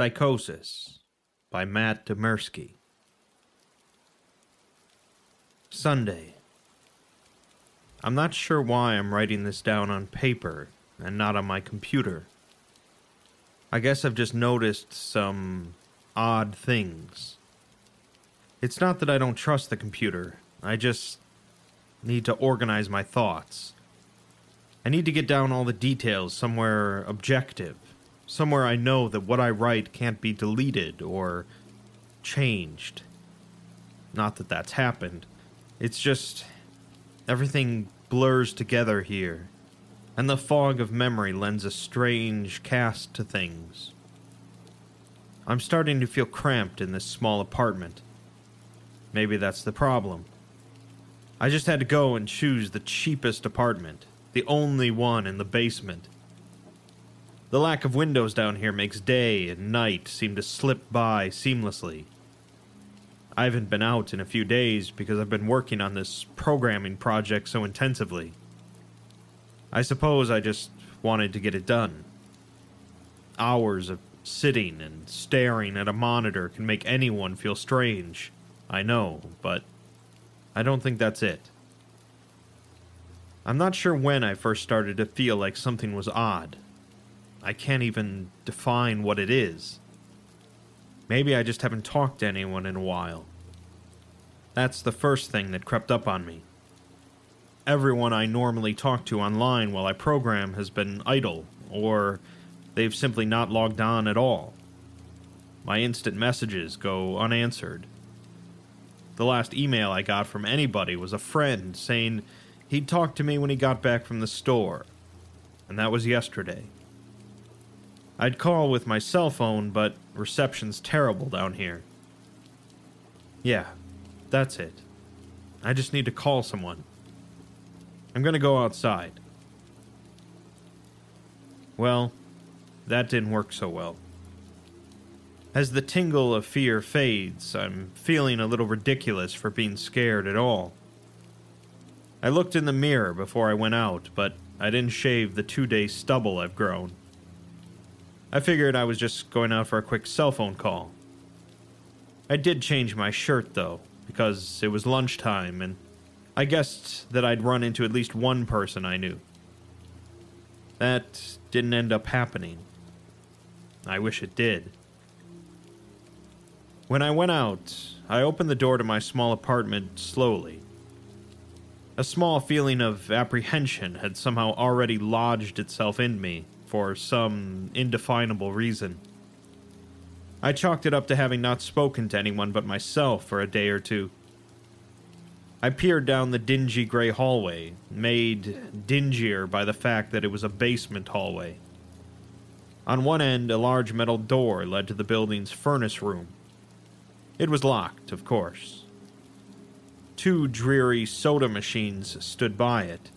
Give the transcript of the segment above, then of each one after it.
Psychosis by Matt Dymerski. Sunday. I'm not sure why I'm writing this down on paper and not on my computer. I guess I've just noticed some odd things. It's not that I don't trust the computer, I just need to organize my thoughts. I need to get down all the details somewhere objective, somewhere I know that what I write can't be deleted or changed. Not that that's happened. It's just everything blurs together here, and the fog of memory lends a strange cast to things. I'm starting to feel cramped in this small apartment. Maybe that's the problem. I just had to go and choose the cheapest apartment, the only one in the basement. The lack of windows down here makes day and night seem to slip by seamlessly. I haven't been out in a few days because I've been working on this programming project so intensively. I suppose I just wanted to get it done. Hours of sitting and staring at a monitor can make anyone feel strange, I know, but I don't think that's it. I'm not sure when I first started to feel like something was odd. I can't even define what it is. Maybe I just haven't talked to anyone in a while. That's the first thing that crept up on me. Everyone I normally talk to online while I program has been idle, or they've simply not logged on at all. My instant messages go unanswered. The last email I got from anybody was a friend saying he'd talk to me when he got back from the store, and that was yesterday. I'd call with my cell phone, but reception's terrible down here. Yeah, that's it. I just need to call someone. I'm gonna go outside. Well, that didn't work so well. As the tingle of fear fades, I'm feeling a little ridiculous for being scared at all. I looked in the mirror before I went out, but I didn't shave the two day stubble I've grown. I figured I was just going out for a quick cell phone call. I did change my shirt, though, because it was lunchtime and I guessed that I'd run into at least one person I knew. That didn't end up happening. I wish it did. When I went out, I opened the door to my small apartment slowly. A small feeling of apprehension had somehow already lodged itself in me for some indefinable reason. I chalked it up to having not spoken to anyone but myself for a day or two. I peered down the dingy gray hallway, made dingier by the fact that it was a basement hallway. On one end, a large metal door led to the building's furnace room. It was locked, of course. Two dreary soda machines stood by it.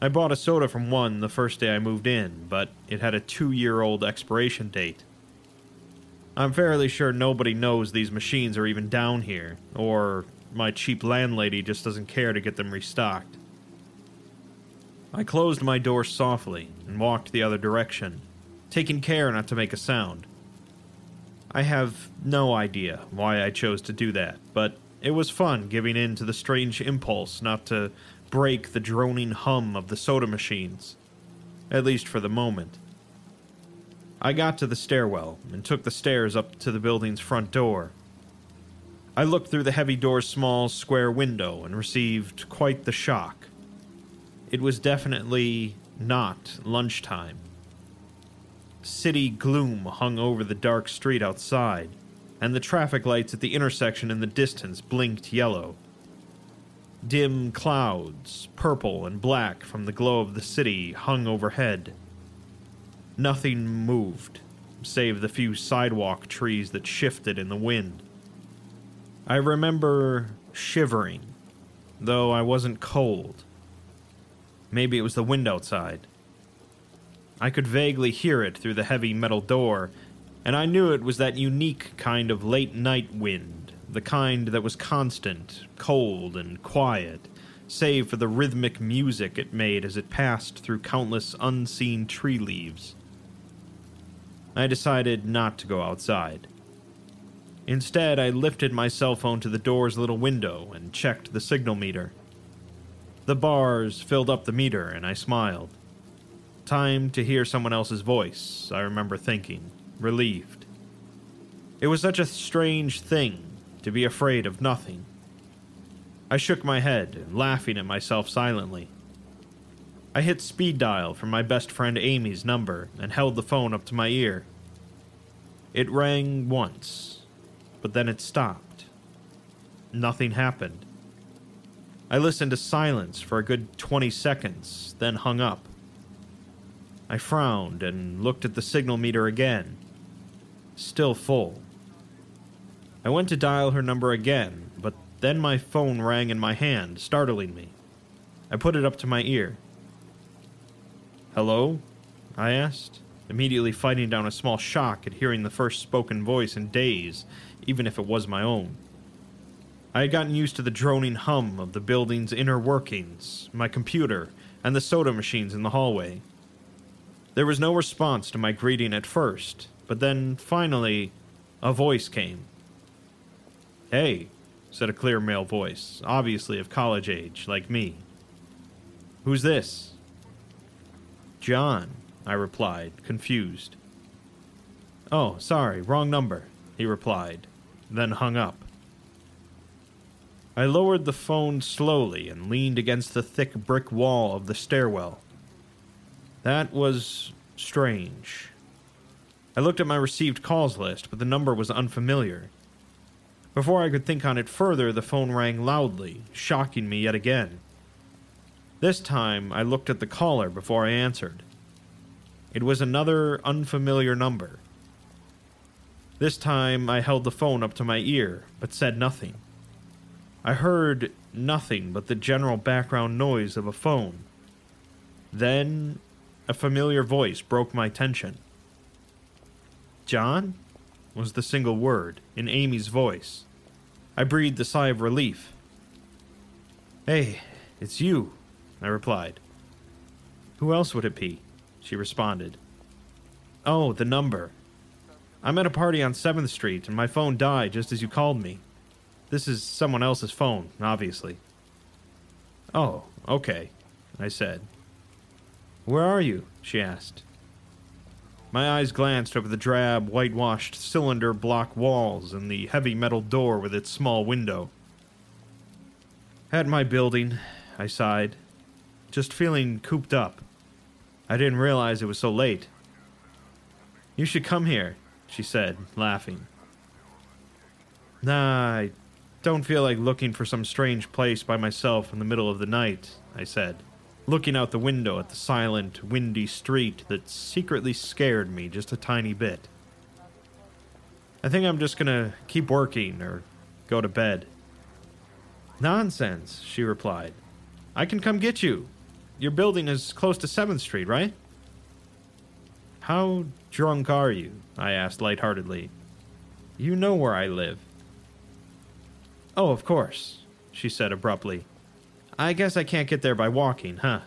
I bought a soda from one the first day I moved in, but it had a two year old expiration date. I'm fairly sure nobody knows these machines are even down here, or my cheap landlady just doesn't care to get them restocked. I closed my door softly and walked the other direction, taking care not to make a sound. I have no idea why I chose to do that, but it was fun giving in to the strange impulse not to break the droning hum of the soda machines, at least for the moment. I got to the stairwell and took the stairs up to the building's front door. I looked through the heavy door's small square window and received quite the shock. It was definitely not lunchtime. City gloom hung over the dark street outside, and the traffic lights at the intersection in the distance blinked yellow. Dim clouds, purple and black from the glow of the city, hung overhead. Nothing moved. save the few sidewalk trees that shifted in the wind. I remember shivering, though I wasn't cold. Maybe it was the wind outside. I could vaguely hear it through the heavy metal door, and I knew it was that unique kind of late night wind, the kind that was constant, cold, and quiet, save for the rhythmic music it made as it passed through countless unseen tree leaves. I decided not to go outside. Instead, I lifted my cell phone to the door's little window and checked the signal meter. The bars filled up the meter, and I smiled. Time to hear someone else's voice, I remember thinking, relieved. It was such a strange thing to be afraid of nothing. I shook my head, laughing at myself silently. I hit speed dial for my best friend Amy's number and held the phone up to my ear. It rang once, but then it stopped. Nothing happened. I listened to silence for a good 20 seconds, then hung up. I frowned and looked at the signal meter again. Still full. I went to dial her number again, but then my phone rang in my hand, startling me. I put it up to my ear. Hello? I asked, immediately fighting down a small shock at hearing the first spoken voice in days, even if it was my own. I had gotten used to the droning hum of the building's inner workings, my computer, and the soda machines in the hallway. There was no response to my greeting at first, but then finally, a voice came. Hey, said a clear male voice, obviously of college age, like me. Who's this? John, I replied, confused. Oh, sorry, wrong number, he replied, then hung up. I lowered the phone slowly and leaned against the thick brick wall of the stairwell. That was strange. I looked at my received calls list, but the number was unfamiliar. Before I could think on it further, the phone rang loudly, shocking me yet again. This time, I looked at the caller before I answered. It was another unfamiliar number. This time, I held the phone up to my ear, but said nothing. I heard nothing but the general background noise of a phone. Then a familiar voice broke my tension. John? was the single word, in Amy's voice. I breathed a sigh of relief. Hey, it's you, I replied. Who else would it be? She responded. Oh, the number. I'm at a party on 7th Street, and my phone died just as you called me. This is someone else's phone, obviously. Oh, okay, I said, where are you? she asked. My eyes glanced over the drab, whitewashed cylinder block walls and the heavy metal door with its small window. At my building, I sighed, just feeling cooped up. I didn't realize it was so late. You should come here, she said, laughing. Nah, I don't feel like looking for some strange place by myself in the middle of the night, I said looking out the window at the silent, windy street that secretly scared me just a tiny bit. I think I'm just gonna keep working or go to bed. Nonsense, she replied. I can come get you. Your building is close to 7th Street, right? How drunk are you? I asked lightheartedly. You know where I live. Oh, of course, she said abruptly. I guess I can't get there by walking, huh?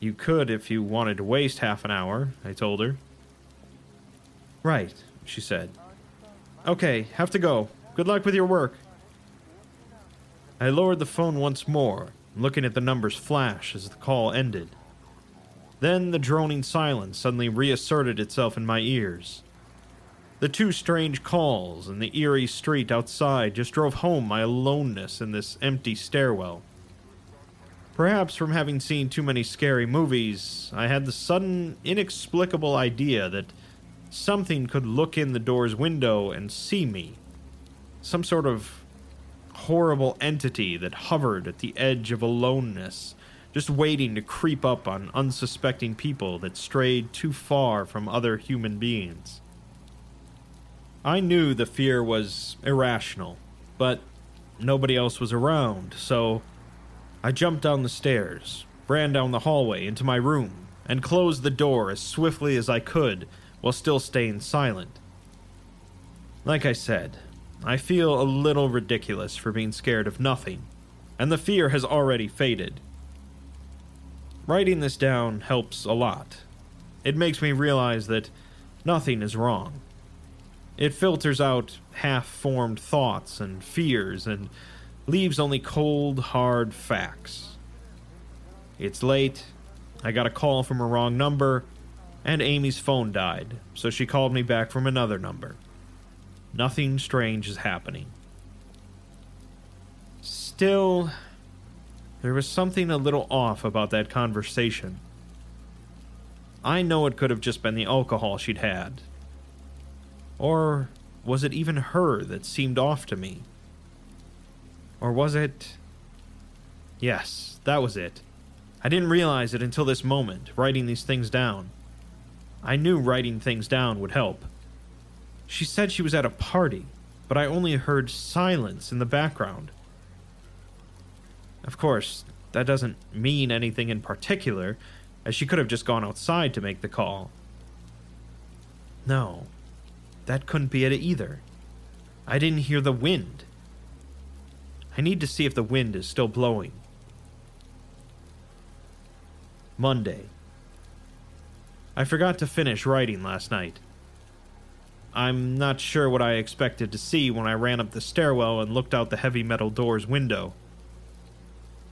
You could if you wanted to waste half an hour, I told her. Right, she said. Okay, have to go. Good luck with your work. I lowered the phone once more, looking at the numbers flash as the call ended. Then the droning silence suddenly reasserted itself in my ears. The two strange calls and the eerie street outside just drove home my aloneness in this empty stairwell. Perhaps from having seen too many scary movies, I had the sudden, inexplicable idea that something could look in the door's window and see me. Some sort of horrible entity that hovered at the edge of aloneness, just waiting to creep up on unsuspecting people that strayed too far from other human beings. I knew the fear was irrational, but nobody else was around, so I jumped down the stairs, ran down the hallway into my room, and closed the door as swiftly as I could while still staying silent. Like I said, I feel a little ridiculous for being scared of nothing, and the fear has already faded. Writing this down helps a lot. It makes me realize that nothing is wrong. It filters out half formed thoughts and fears and leaves only cold, hard facts. It's late, I got a call from a wrong number, and Amy's phone died, so she called me back from another number. Nothing strange is happening. Still, there was something a little off about that conversation. I know it could have just been the alcohol she'd had. Or was it even her that seemed off to me? Or was it. Yes, that was it. I didn't realize it until this moment, writing these things down. I knew writing things down would help. She said she was at a party, but I only heard silence in the background. Of course, that doesn't mean anything in particular, as she could have just gone outside to make the call. No, that couldn't be it either. I didn't hear the wind. I need to see if the wind is still blowing. Monday. I forgot to finish writing last night. I'm not sure what I expected to see when I ran up the stairwell and looked out the heavy metal door's window.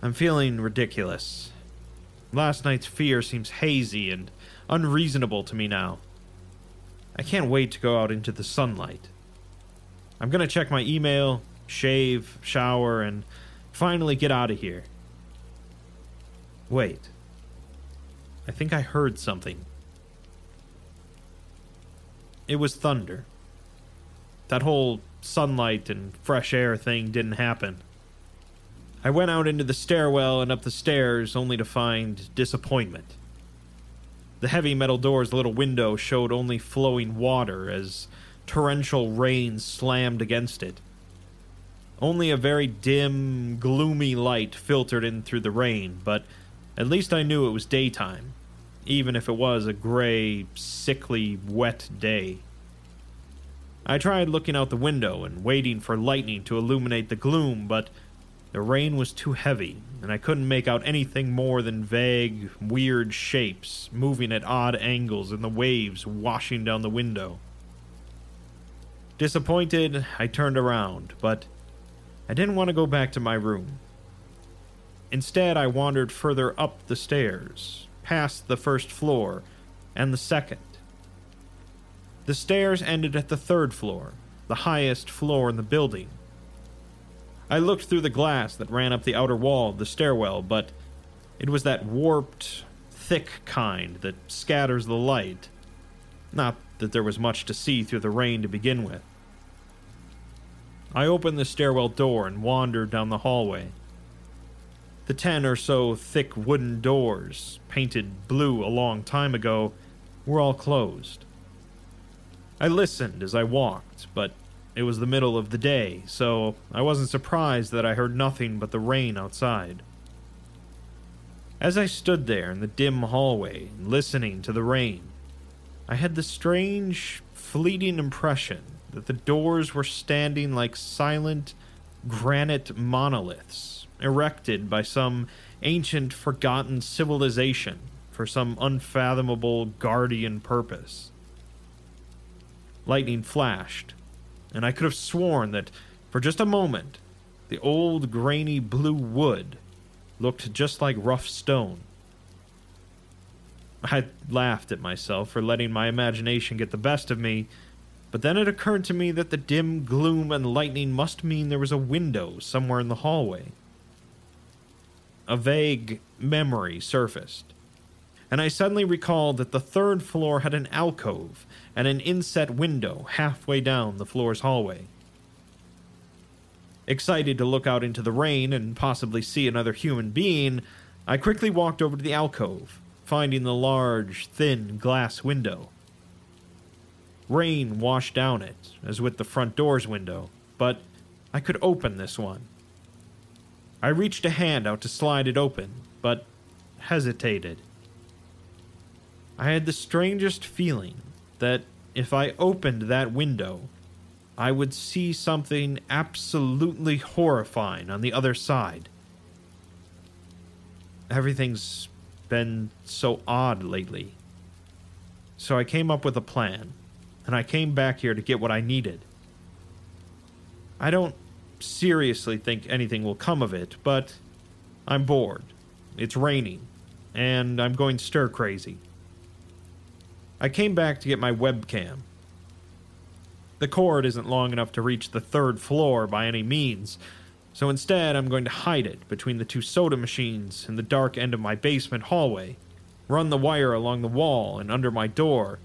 I'm feeling ridiculous. Last night's fear seems hazy and unreasonable to me now. I can't wait to go out into the sunlight. I'm gonna check my email, shave, shower, and finally get out of here. Wait. I think I heard something. It was thunder. That whole sunlight and fresh air thing didn't happen. I went out into the stairwell and up the stairs only to find disappointment. The heavy metal door's little window showed only flowing water as torrential rain slammed against it. Only a very dim, gloomy light filtered in through the rain, but at least I knew it was daytime, even if it was a gray, sickly, wet day. I tried looking out the window and waiting for lightning to illuminate the gloom, but the rain was too heavy, and I couldn't make out anything more than vague, weird shapes moving at odd angles in the waves washing down the window. Disappointed, I turned around, but I didn't want to go back to my room. Instead, I wandered further up the stairs, past the first floor, and the second. The stairs ended at the third floor, the highest floor in the building. I looked through the glass that ran up the outer wall of the stairwell, but it was that warped, thick kind that scatters the light. Not that there was much to see through the rain to begin with. I opened the stairwell door and wandered down the hallway. The ten or so thick wooden doors, painted blue a long time ago, were all closed. I listened as I walked, but it was the middle of the day, so I wasn't surprised that I heard nothing but the rain outside. As I stood there in the dim hallway, listening to the rain, I had the strange, fleeting impression that the doors were standing like silent granite monoliths erected by some ancient, forgotten civilization for some unfathomable guardian purpose. Lightning flashed, and I could have sworn that for just a moment the old grainy blue wood looked just like rough stone. I laughed at myself for letting my imagination get the best of me, but then it occurred to me that the dim gloom and lightning must mean there was a window somewhere in the hallway. A vague memory surfaced, and I suddenly recalled that the third floor had an alcove and an inset window halfway down the floor's hallway. Excited to look out into the rain and possibly see another human being, I quickly walked over to the alcove, finding the large, thin glass window. Rain washed down it, as with the front door's window, but I could open this one. I reached a hand out to slide it open, but hesitated. I had the strangest feeling that if I opened that window, I would see something absolutely horrifying on the other side. Everything's been so odd lately. So I came up with a plan, and I came back here to get what I needed. I don't seriously think anything will come of it, but I'm bored. It's raining, and I'm going stir crazy. I came back to get my webcam. The cord isn't long enough to reach the third floor by any means, so instead I'm going to hide it between the two soda machines in the dark end of my basement hallway, run the wire along the wall and under my door,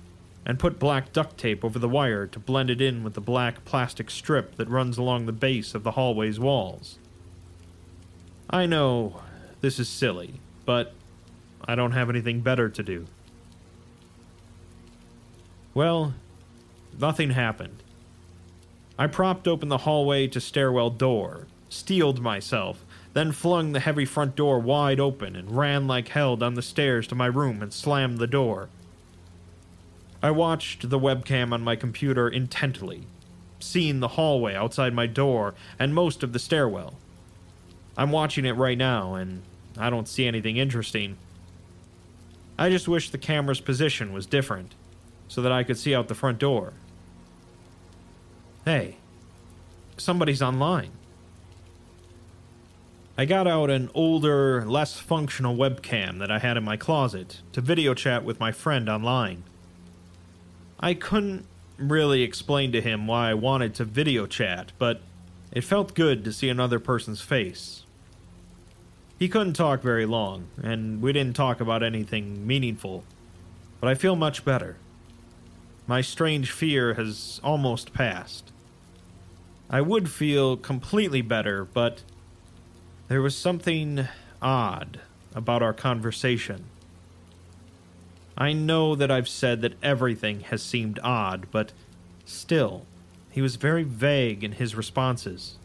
and put black duct tape over the wire to blend it in with the black plastic strip that runs along the base of the hallway's walls. I know this is silly, but I don't have anything better to do. Well, nothing happened. I propped open the hallway to stairwell door, steeled myself, then flung the heavy front door wide open and ran like hell down the stairs to my room and slammed the door. I watched the webcam on my computer intently, seeing the hallway outside my door and most of the stairwell. I'm watching it right now, and I don't see anything interesting. I just wish the camera's position was different so that I could see out the front door. Hey, somebody's online. I got out an older, less functional webcam that I had in my closet to video chat with my friend online. I couldn't really explain to him why I wanted to video chat, but it felt good to see another person's face. He couldn't talk very long, and we didn't talk about anything meaningful, but I feel much better. My strange fear has almost passed. I would feel completely better, but there was something odd about our conversation. I know that I've said that everything has seemed odd, but still, he was very vague in his responses.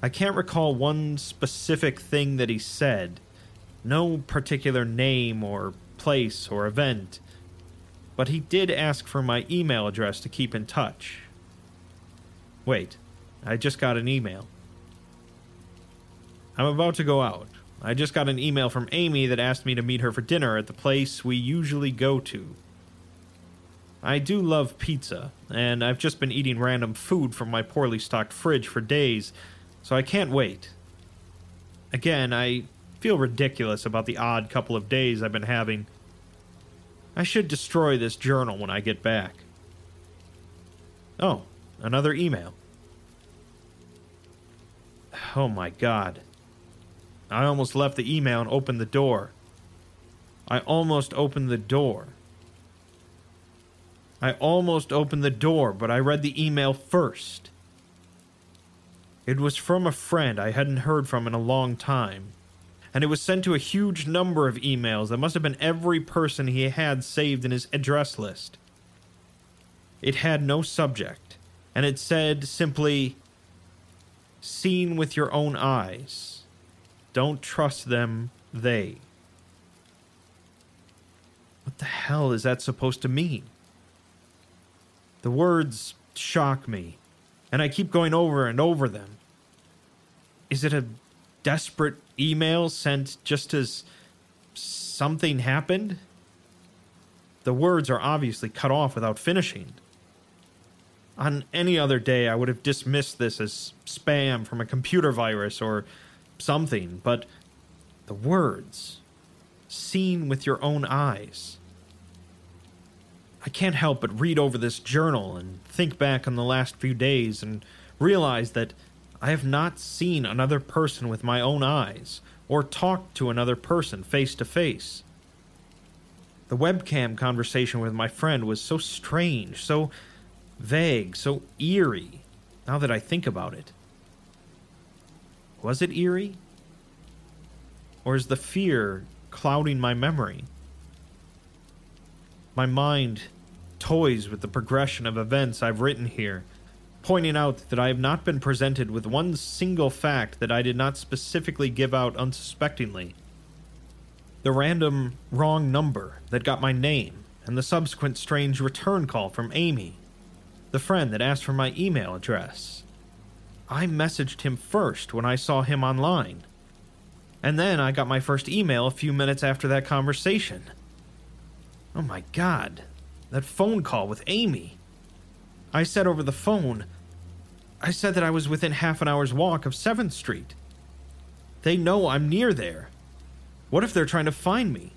I can't recall one specific thing that he said, no particular name or place or event but he did ask for my email address to keep in touch. Wait, I just got an email. I'm about to go out. I just got an email from Amy that asked me to meet her for dinner at the place we usually go to. I do love pizza, and I've just been eating random food from my poorly stocked fridge for days, so I can't wait. Again, I feel ridiculous about the odd couple of days I've been having I should destroy this journal when I get back. Oh, another email. Oh my god. I almost left the email and opened the door. I almost opened the door. I almost opened the door, but I read the email first. It was from a friend I hadn't heard from in a long time and it was sent to a huge number of emails that must have been every person he had saved in his address list. It had no subject, and it said simply, Seen with your own eyes. Don't trust them, they. What the hell is that supposed to mean? The words shock me, and I keep going over and over them. Is it a desperate email sent just as something happened? The words are obviously cut off without finishing. On any other day, I would have dismissed this as spam from a computer virus or something, but the words, seen with your own eyes. I can't help but read over this journal and think back on the last few days and realize that I have not seen another person with my own eyes, or talked to another person face to face. The webcam conversation with my friend was so strange, so vague, so eerie, now that I think about it. Was it eerie? Or is the fear clouding my memory? My mind toys with the progression of events I've written here, pointing out that I have not been presented with one single fact that I did not specifically give out unsuspectingly. The random wrong number that got my name, and the subsequent strange return call from Amy, the friend that asked for my email address. I messaged him first when I saw him online. And then I got my first email a few minutes after that conversation. Oh my god, that phone call with Amy. I said over the phone, I said that I was within half an hour's walk of 7th Street. They know I'm near there. What if they're trying to find me?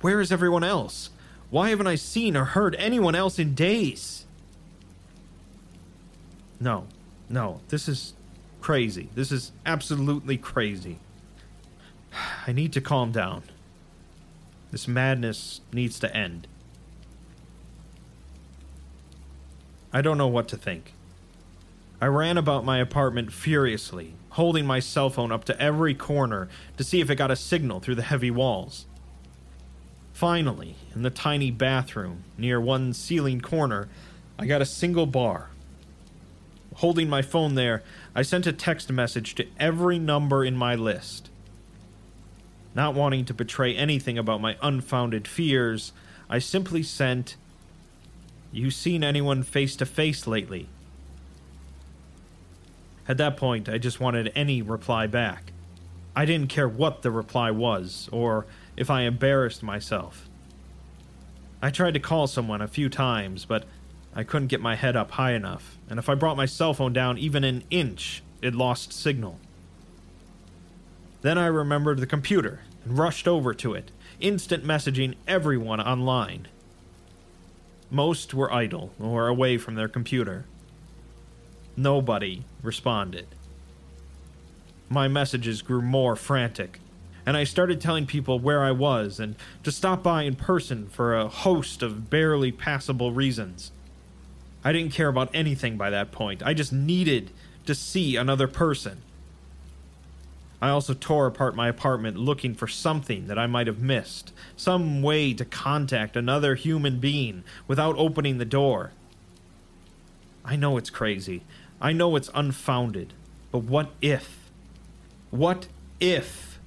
Where is everyone else? Why haven't I seen or heard anyone else in days? No, no, this is crazy. This is absolutely crazy. I need to calm down. This madness needs to end. I don't know what to think. I ran about my apartment furiously, holding my cell phone up to every corner to see if it got a signal through the heavy walls. Finally, in the tiny bathroom near one ceiling corner, I got a single bar. Holding my phone there, I sent a text message to every number in my list. Not wanting to betray anything about my unfounded fears, I simply sent, You seen anyone face to face lately? At that point, I just wanted any reply back. I didn't care what the reply was, or if I embarrassed myself. I tried to call someone a few times, but I couldn't get my head up high enough, and if I brought my cell phone down even an inch, it lost signal. Then I remembered the computer and rushed over to it, instant messaging everyone online. Most were idle or away from their computer. Nobody responded. My messages grew more frantic, and I started telling people where I was and to stop by in person for a host of barely passable reasons. I didn't care about anything by that point. I just needed to see another person. I also tore apart my apartment looking for something that I might have missed, some way to contact another human being without opening the door. I know it's crazy. I know it's unfounded. But what if? What if?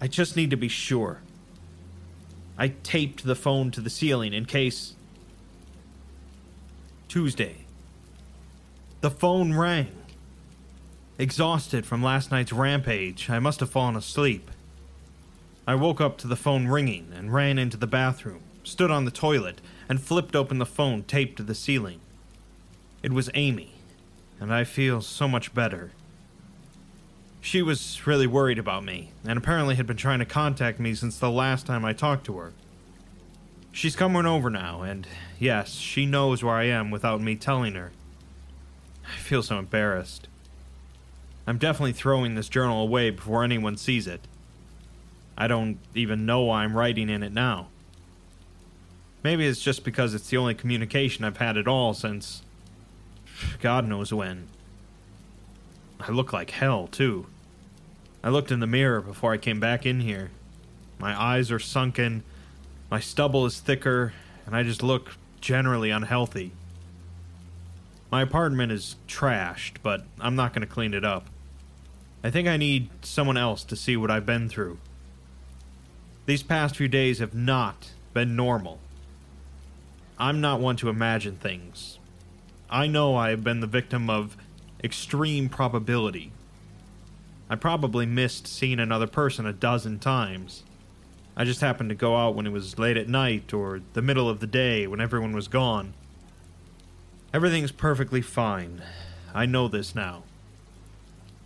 I just need to be sure. I taped the phone to the ceiling in case. Tuesday. The phone rang. Exhausted from last night's rampage, I must have fallen asleep. I woke up to the phone ringing and ran into the bathroom, stood on the toilet, and flipped open the phone taped to the ceiling. It was Amy, and I feel so much better. She was really worried about me, and apparently had been trying to contact me since the last time I talked to her. She's coming over now, and yes, she knows where I am without me telling her. I feel so embarrassed. I'm definitely throwing this journal away before anyone sees it. I don't even know why I'm writing in it now. Maybe it's just because it's the only communication I've had at all since. God knows when. I look like hell, too. I looked in the mirror before I came back in here. My eyes are sunken, my stubble is thicker, and I just look generally unhealthy. My apartment is trashed, but I'm not going to clean it up. I think I need someone else to see what I've been through. These past few days have not been normal. I'm not one to imagine things. I know I have been the victim of extreme probability. I probably missed seeing another person a dozen times. I just happened to go out when it was late at night or the middle of the day when everyone was gone. Everything's perfectly fine. I know this now.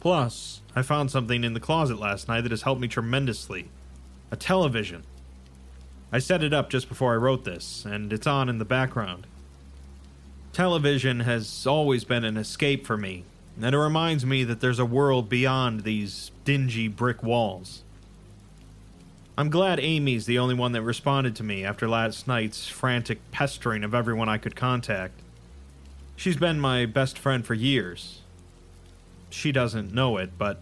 Plus, I found something in the closet last night that has helped me tremendously a television. I set it up just before I wrote this, and it's on in the background. Television has always been an escape for me, and it reminds me that there's a world beyond these dingy brick walls. I'm glad Amy's the only one that responded to me after last night's frantic pestering of everyone I could contact. She's been my best friend for years, she doesn't know it, but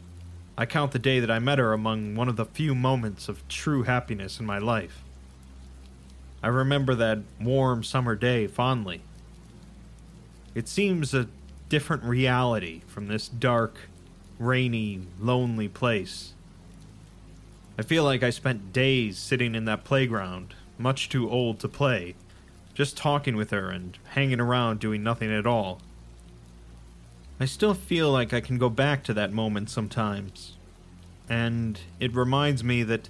I count the day that I met her among one of the few moments of true happiness in my life. I remember that warm summer day fondly. It seems a different reality from this dark, rainy, lonely place. I feel like I spent days sitting in that playground, much too old to play, just talking with her and hanging around doing nothing at all. I still feel like I can go back to that moment sometimes. And it reminds me that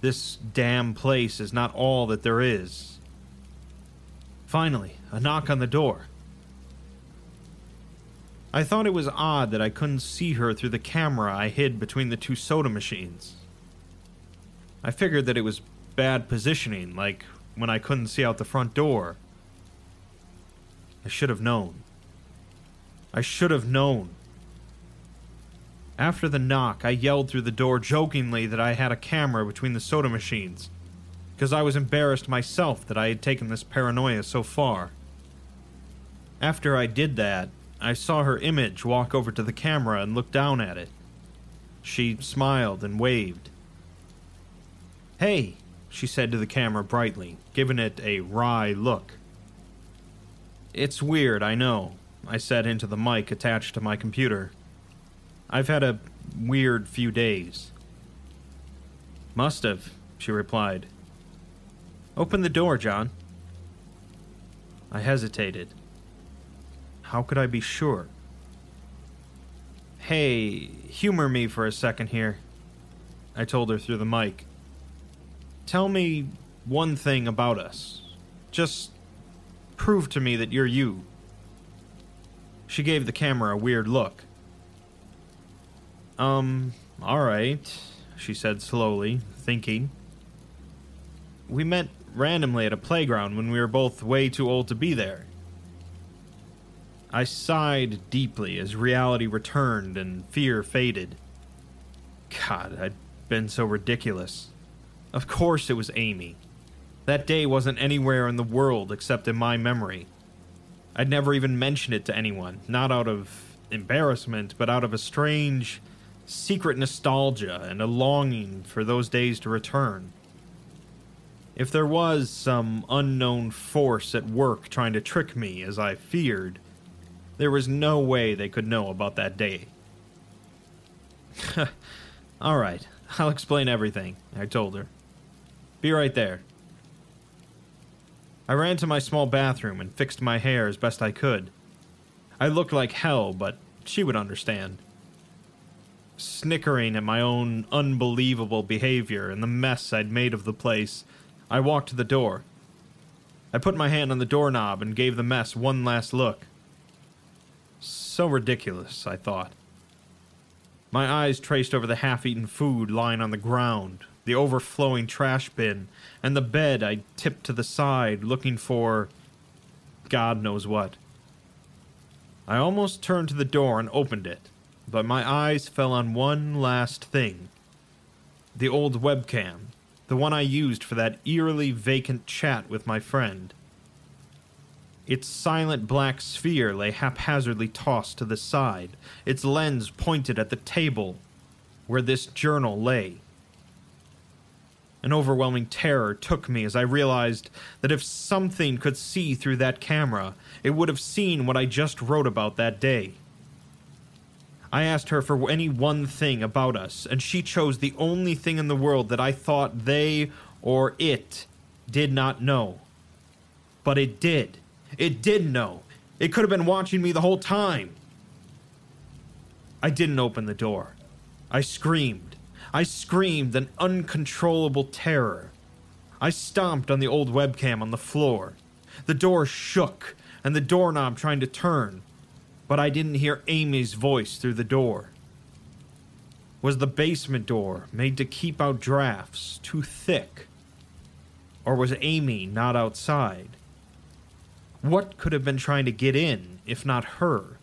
this damn place is not all that there is. Finally, a knock on the door. I thought it was odd that I couldn't see her through the camera I hid between the two soda machines. I figured that it was bad positioning, like when I couldn't see out the front door. I should have known. I should have known. After the knock, I yelled through the door jokingly that I had a camera between the soda machines, because I was embarrassed myself that I had taken this paranoia so far. After I did that, I saw her image walk over to the camera and look down at it. She smiled and waved. Hey, she said to the camera brightly, giving it a wry look. It's weird, I know, I said into the mic attached to my computer. I've had a weird few days. Must have, she replied. Open the door, John. I hesitated. How could I be sure? Hey, humor me for a second here, I told her through the mic. Tell me one thing about us. Just prove to me that you're you. She gave the camera a weird look. Um, alright, she said slowly, thinking. We met randomly at a playground when we were both way too old to be there. I sighed deeply as reality returned and fear faded. God, I'd been so ridiculous. Of course it was Amy. That day wasn't anywhere in the world except in my memory. I'd never even mentioned it to anyone, not out of embarrassment, but out of a strange, secret nostalgia and a longing for those days to return. If there was some unknown force at work trying to trick me, as I feared, there was no way they could know about that day. All right, I'll explain everything, I told her. Be right there. I ran to my small bathroom and fixed my hair as best I could. I looked like hell, but she would understand snickering at my own unbelievable behavior and the mess I'd made of the place, I walked to the door. I put my hand on the doorknob and gave the mess one last look. So ridiculous, I thought. My eyes traced over the half eaten food lying on the ground, the overflowing trash bin, and the bed I tipped to the side looking for. God knows what. I almost turned to the door and opened it but my eyes fell on one last thing the old webcam, the one I used for that eerily vacant chat with my friend. Its silent black sphere lay haphazardly tossed to the side, its lens pointed at the table where this journal lay. An overwhelming terror took me as I realized that if something could see through that camera, it would have seen what I just wrote about that day. I asked her for any one thing about us, and she chose the only thing in the world that I thought they or it did not know. But it did. It did know. It could have been watching me the whole time. I didn't open the door. I screamed. I screamed an uncontrollable terror. I stomped on the old webcam on the floor. The door shook, and the doorknob trying to turn but I didn't hear Amy's voice through the door. Was the basement door made to keep out drafts too thick? Or was Amy not outside? What could have been trying to get in, if not her?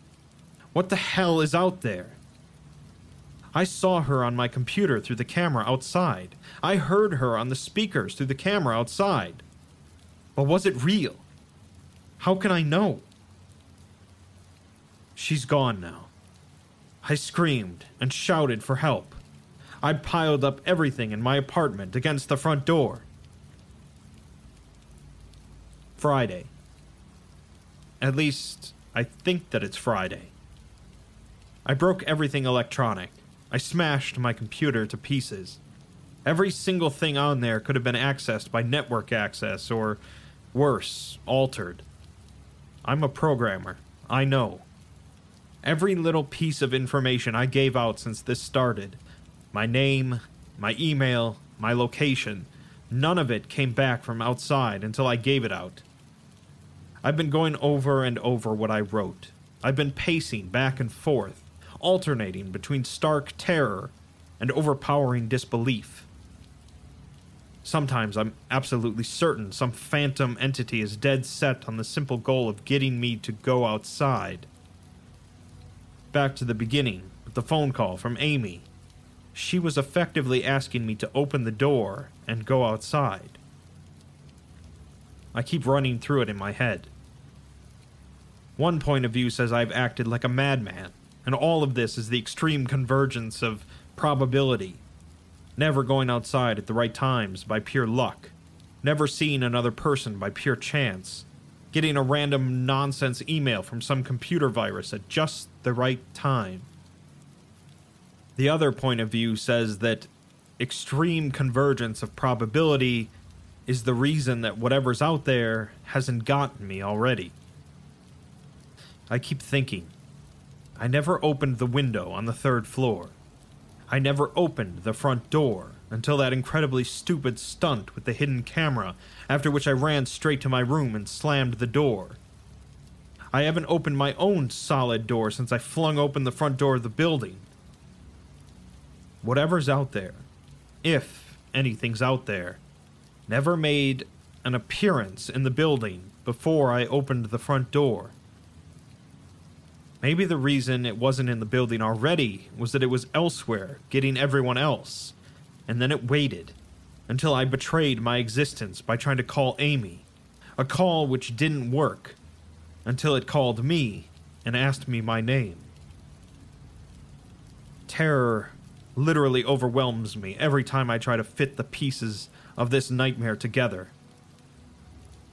What the hell is out there? I saw her on my computer through the camera outside. I heard her on the speakers through the camera outside. But was it real? How can I know? She's gone now. I screamed and shouted for help. I piled up everything in my apartment against the front door. Friday. At least, I think that it's Friday. I broke everything electronic. I smashed my computer to pieces. Every single thing on there could have been accessed by network access or, worse, altered. I'm a programmer. I know. Every little piece of information I gave out since this started my name, my email, my location none of it came back from outside until I gave it out. I've been going over and over what I wrote. I've been pacing back and forth, alternating between stark terror and overpowering disbelief. Sometimes I'm absolutely certain some phantom entity is dead set on the simple goal of getting me to go outside. Back to the beginning, with the phone call from Amy. She was effectively asking me to open the door and go outside. I keep running through it in my head. One point of view says I've acted like a madman, and all of this is the extreme convergence of probability. Never going outside at the right times by pure luck, never seeing another person by pure chance, getting a random nonsense email from some computer virus at just the right time. The other point of view says that extreme convergence of probability is the reason that whatever's out there hasn't gotten me already. I keep thinking. I never opened the window on the third floor. I never opened the front door until that incredibly stupid stunt with the hidden camera, after which I ran straight to my room and slammed the door. I haven't opened my own solid door since I flung open the front door of the building. Whatever's out there, if anything's out there, never made an appearance in the building before I opened the front door. Maybe the reason it wasn't in the building already was that it was elsewhere, getting everyone else. And then it waited until I betrayed my existence by trying to call Amy. A call which didn't work until it called me and asked me my name. Terror literally overwhelms me every time I try to fit the pieces of this nightmare together.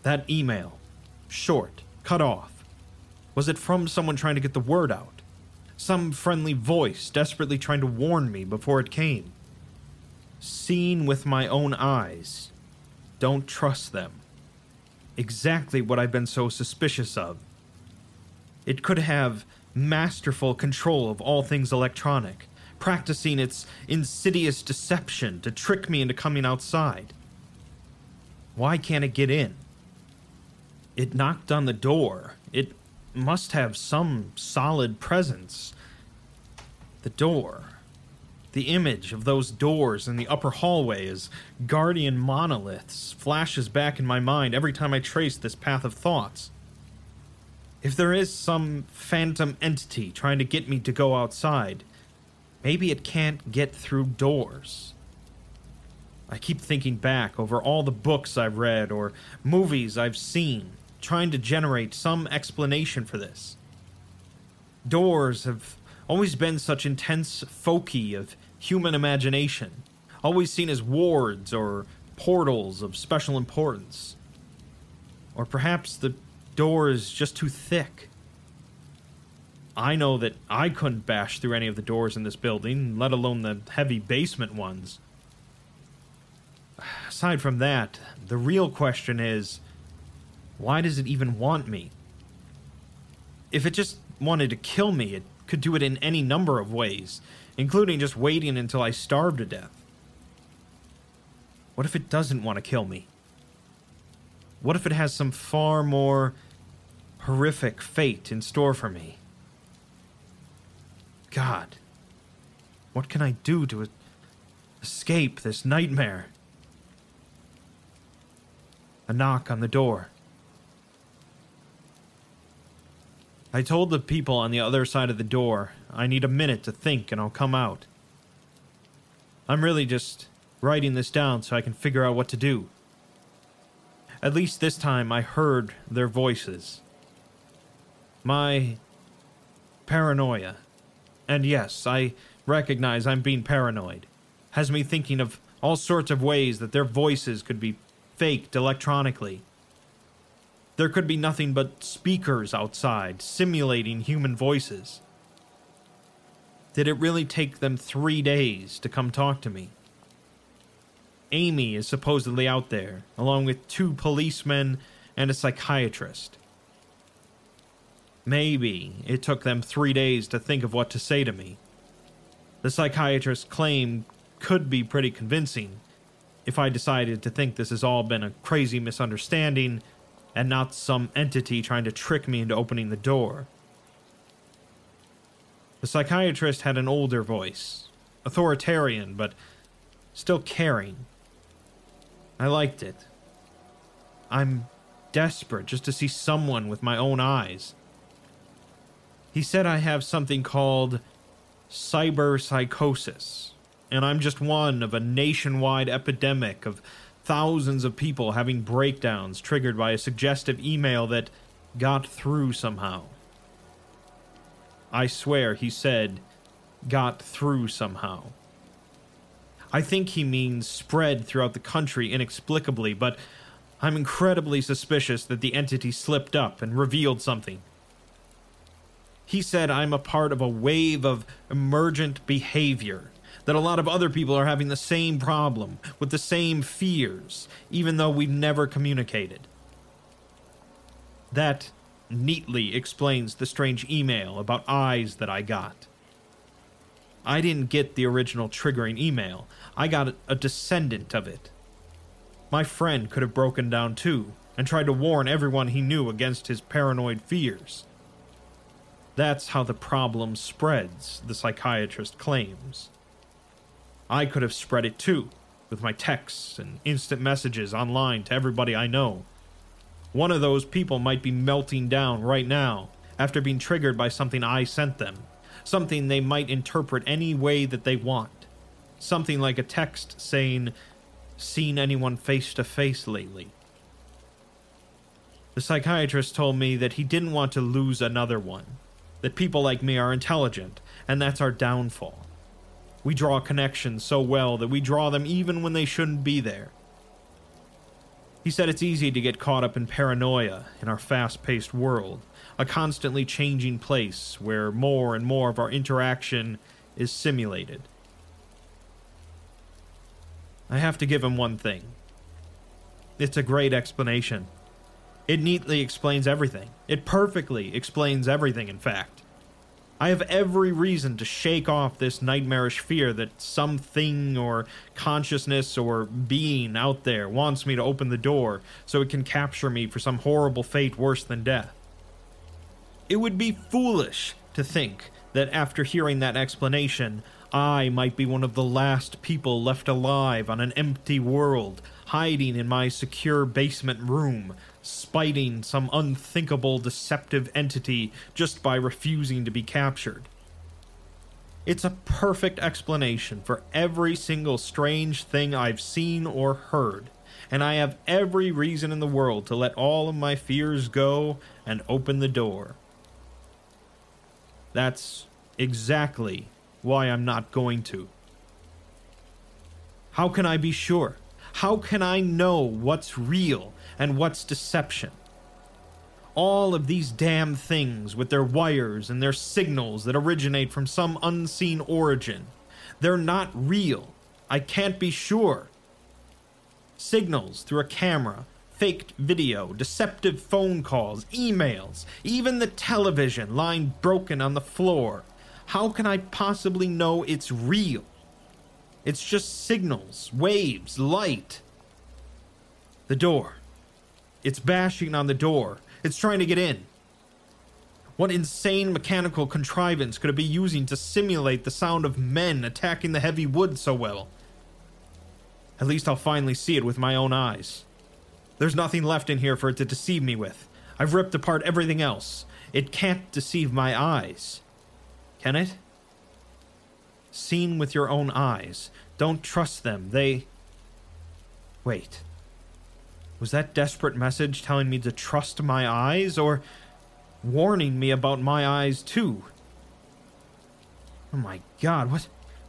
That email, short, cut off, was it from someone trying to get the word out? Some friendly voice desperately trying to warn me before it came? Seen with my own eyes. Don't trust them. Exactly what I've been so suspicious of. It could have masterful control of all things electronic, practicing its insidious deception to trick me into coming outside. Why can't it get in? It knocked on the door. It must have some solid presence. The door. The image of those doors in the upper hallway as guardian monoliths flashes back in my mind every time I trace this path of thoughts. If there is some phantom entity trying to get me to go outside, maybe it can't get through doors. I keep thinking back over all the books I've read or movies I've seen trying to generate some explanation for this. Doors have always been such intense foci of human imagination, always seen as wards or portals of special importance. Or perhaps the door is just too thick. I know that I couldn't bash through any of the doors in this building, let alone the heavy basement ones. Aside from that, the real question is why does it even want me? If it just wanted to kill me, it could do it in any number of ways, including just waiting until I starve to death. What if it doesn't want to kill me? What if it has some far more horrific fate in store for me? God, what can I do to escape this nightmare? A knock on the door. I told the people on the other side of the door I need a minute to think and I'll come out. I'm really just writing this down so I can figure out what to do. At least this time I heard their voices. My paranoia And yes, I recognize I'm being paranoid. Has me thinking of all sorts of ways that their voices could be faked electronically. There could be nothing but speakers outside, simulating human voices. Did it really take them three days to come talk to me? Amy is supposedly out there, along with two policemen and a psychiatrist. Maybe it took them three days to think of what to say to me. The psychiatrist's claim could be pretty convincing if I decided to think this has all been a crazy misunderstanding and not some entity trying to trick me into opening the door. The psychiatrist had an older voice, authoritarian, but still caring. I liked it. I'm desperate just to see someone with my own eyes. He said I have something called cyberpsychosis, and I'm just one of a nationwide epidemic of thousands of people having breakdowns triggered by a suggestive email that got through somehow. I swear he said, got through somehow. I think he means spread throughout the country inexplicably, but I'm incredibly suspicious that the entity slipped up and revealed something. He said I'm a part of a wave of emergent behavior, that a lot of other people are having the same problem, with the same fears, even though we've never communicated. That neatly explains the strange email about eyes that I got. I didn't get the original triggering email, I got a descendant of it. My friend could have broken down too, and tried to warn everyone he knew against his paranoid fears. That's how the problem spreads, the psychiatrist claims. I could have spread it too, with my texts and instant messages online to everybody I know. One of those people might be melting down right now after being triggered by something I sent them, something they might interpret any way that they want. Something like a text saying, Seen anyone face to face lately? The psychiatrist told me that he didn't want to lose another one, that people like me are intelligent, and that's our downfall. We draw connections so well that we draw them even when they shouldn't be there. He said it's easy to get caught up in paranoia in our fast paced world, a constantly changing place where more and more of our interaction is simulated. I have to give him one thing. It's a great explanation. It neatly explains everything. It perfectly explains everything, in fact. I have every reason to shake off this nightmarish fear that something or consciousness or being out there wants me to open the door so it can capture me for some horrible fate worse than death. It would be foolish to think that after hearing that explanation, I might be one of the last people left alive on an empty world, hiding in my secure basement room, spiting some unthinkable deceptive entity just by refusing to be captured. It's a perfect explanation for every single strange thing I've seen or heard, and I have every reason in the world to let all of my fears go and open the door. That's exactly why I'm not going to. How can I be sure? How can I know what's real and what's deception? All of these damn things with their wires and their signals that originate from some unseen origin. They're not real. I can't be sure. Signals through a camera, faked video, deceptive phone calls, emails, even the television lying broken on the floor. How can I possibly know it's real? It's just signals, waves, light. The door. It's bashing on the door. It's trying to get in. What insane mechanical contrivance could it be using to simulate the sound of men attacking the heavy wood so well? At least I'll finally see it with my own eyes. There's nothing left in here for it to deceive me with. I've ripped apart everything else. It can't deceive my eyes. Can it? Seen with your own eyes. Don't trust them. They. Wait. Was that desperate message telling me to trust my eyes, or warning me about my eyes too? Oh my god, what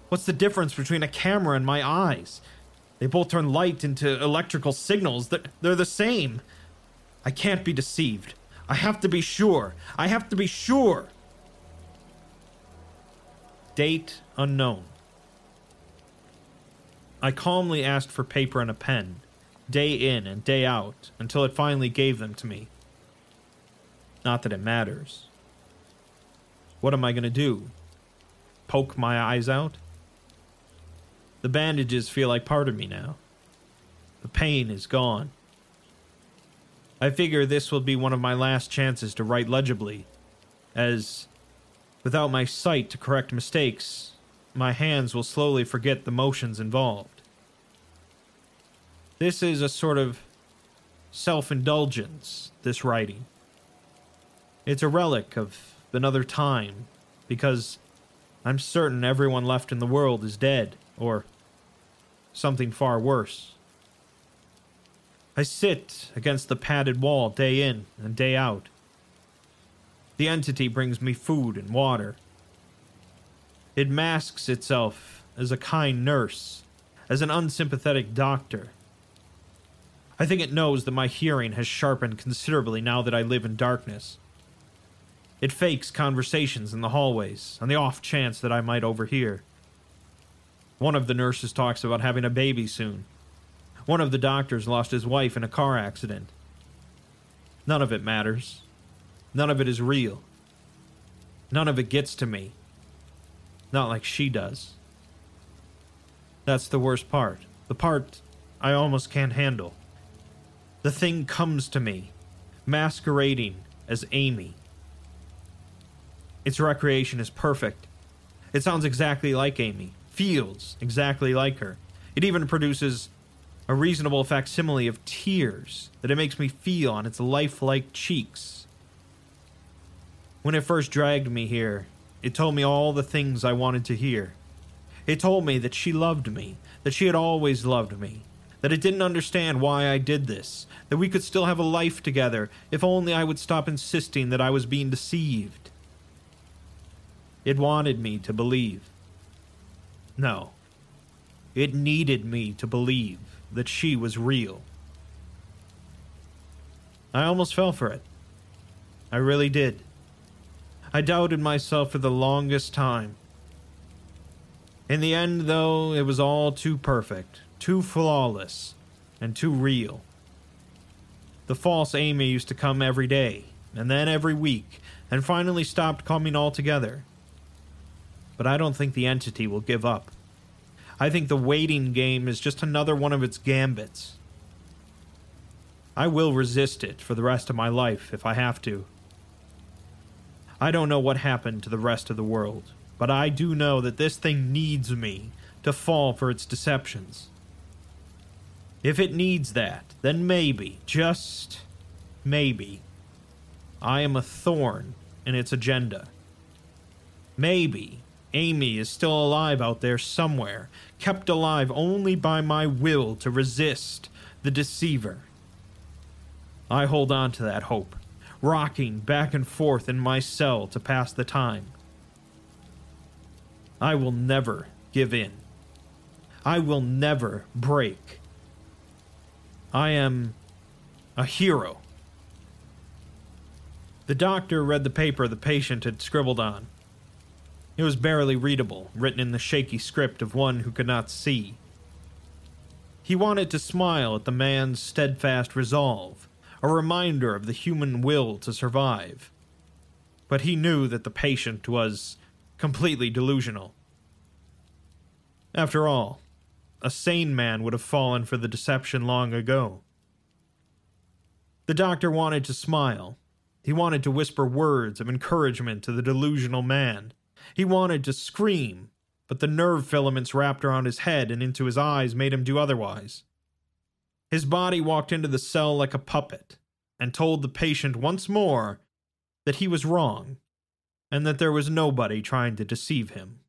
what's the difference between a camera and my eyes? They both turn light into electrical signals. They're, they're the same. I can't be deceived. I have to be sure. I have to be sure. Date unknown. I calmly asked for paper and a pen, day in and day out, until it finally gave them to me. Not that it matters. What am I going to do? Poke my eyes out? The bandages feel like part of me now. The pain is gone. I figure this will be one of my last chances to write legibly, as, without my sight to correct mistakes, my hands will slowly forget the motions involved. This is a sort of self indulgence, this writing. It's a relic of another time, because I'm certain everyone left in the world is dead, or something far worse. I sit against the padded wall day in and day out. The entity brings me food and water. It masks itself as a kind nurse, as an unsympathetic doctor. I think it knows that my hearing has sharpened considerably now that I live in darkness. It fakes conversations in the hallways on the off chance that I might overhear. One of the nurses talks about having a baby soon, one of the doctors lost his wife in a car accident. None of it matters. None of it is real. None of it gets to me. Not like she does. That's the worst part. The part I almost can't handle. The thing comes to me, masquerading as Amy. Its recreation is perfect. It sounds exactly like Amy, feels exactly like her. It even produces a reasonable facsimile of tears that it makes me feel on its lifelike cheeks. When it first dragged me here, it told me all the things I wanted to hear. It told me that she loved me, that she had always loved me, that it didn't understand why I did this, that we could still have a life together if only I would stop insisting that I was being deceived. It wanted me to believe. No, it needed me to believe that she was real. I almost fell for it. I really did. I doubted myself for the longest time. In the end, though, it was all too perfect, too flawless, and too real. The false Amy used to come every day, and then every week, and finally stopped coming altogether. But I don't think the entity will give up. I think the waiting game is just another one of its gambits. I will resist it for the rest of my life if I have to. I don't know what happened to the rest of the world, but I do know that this thing needs me to fall for its deceptions. If it needs that, then maybe, just maybe, I am a thorn in its agenda. Maybe Amy is still alive out there somewhere, kept alive only by my will to resist the deceiver. I hold on to that hope, rocking back and forth in my cell to pass the time. I will never give in. I will never break. I am a hero. The doctor read the paper the patient had scribbled on. It was barely readable, written in the shaky script of one who could not see. He wanted to smile at the man's steadfast resolve, a reminder of the human will to survive. But he knew that the patient was completely delusional. After all, a sane man would have fallen for the deception long ago. The doctor wanted to smile. He wanted to whisper words of encouragement to the delusional man. He wanted to scream, but the nerve filaments wrapped around his head and into his eyes made him do otherwise. His body walked into the cell like a puppet and told the patient once more that he was wrong and that there was nobody trying to deceive him.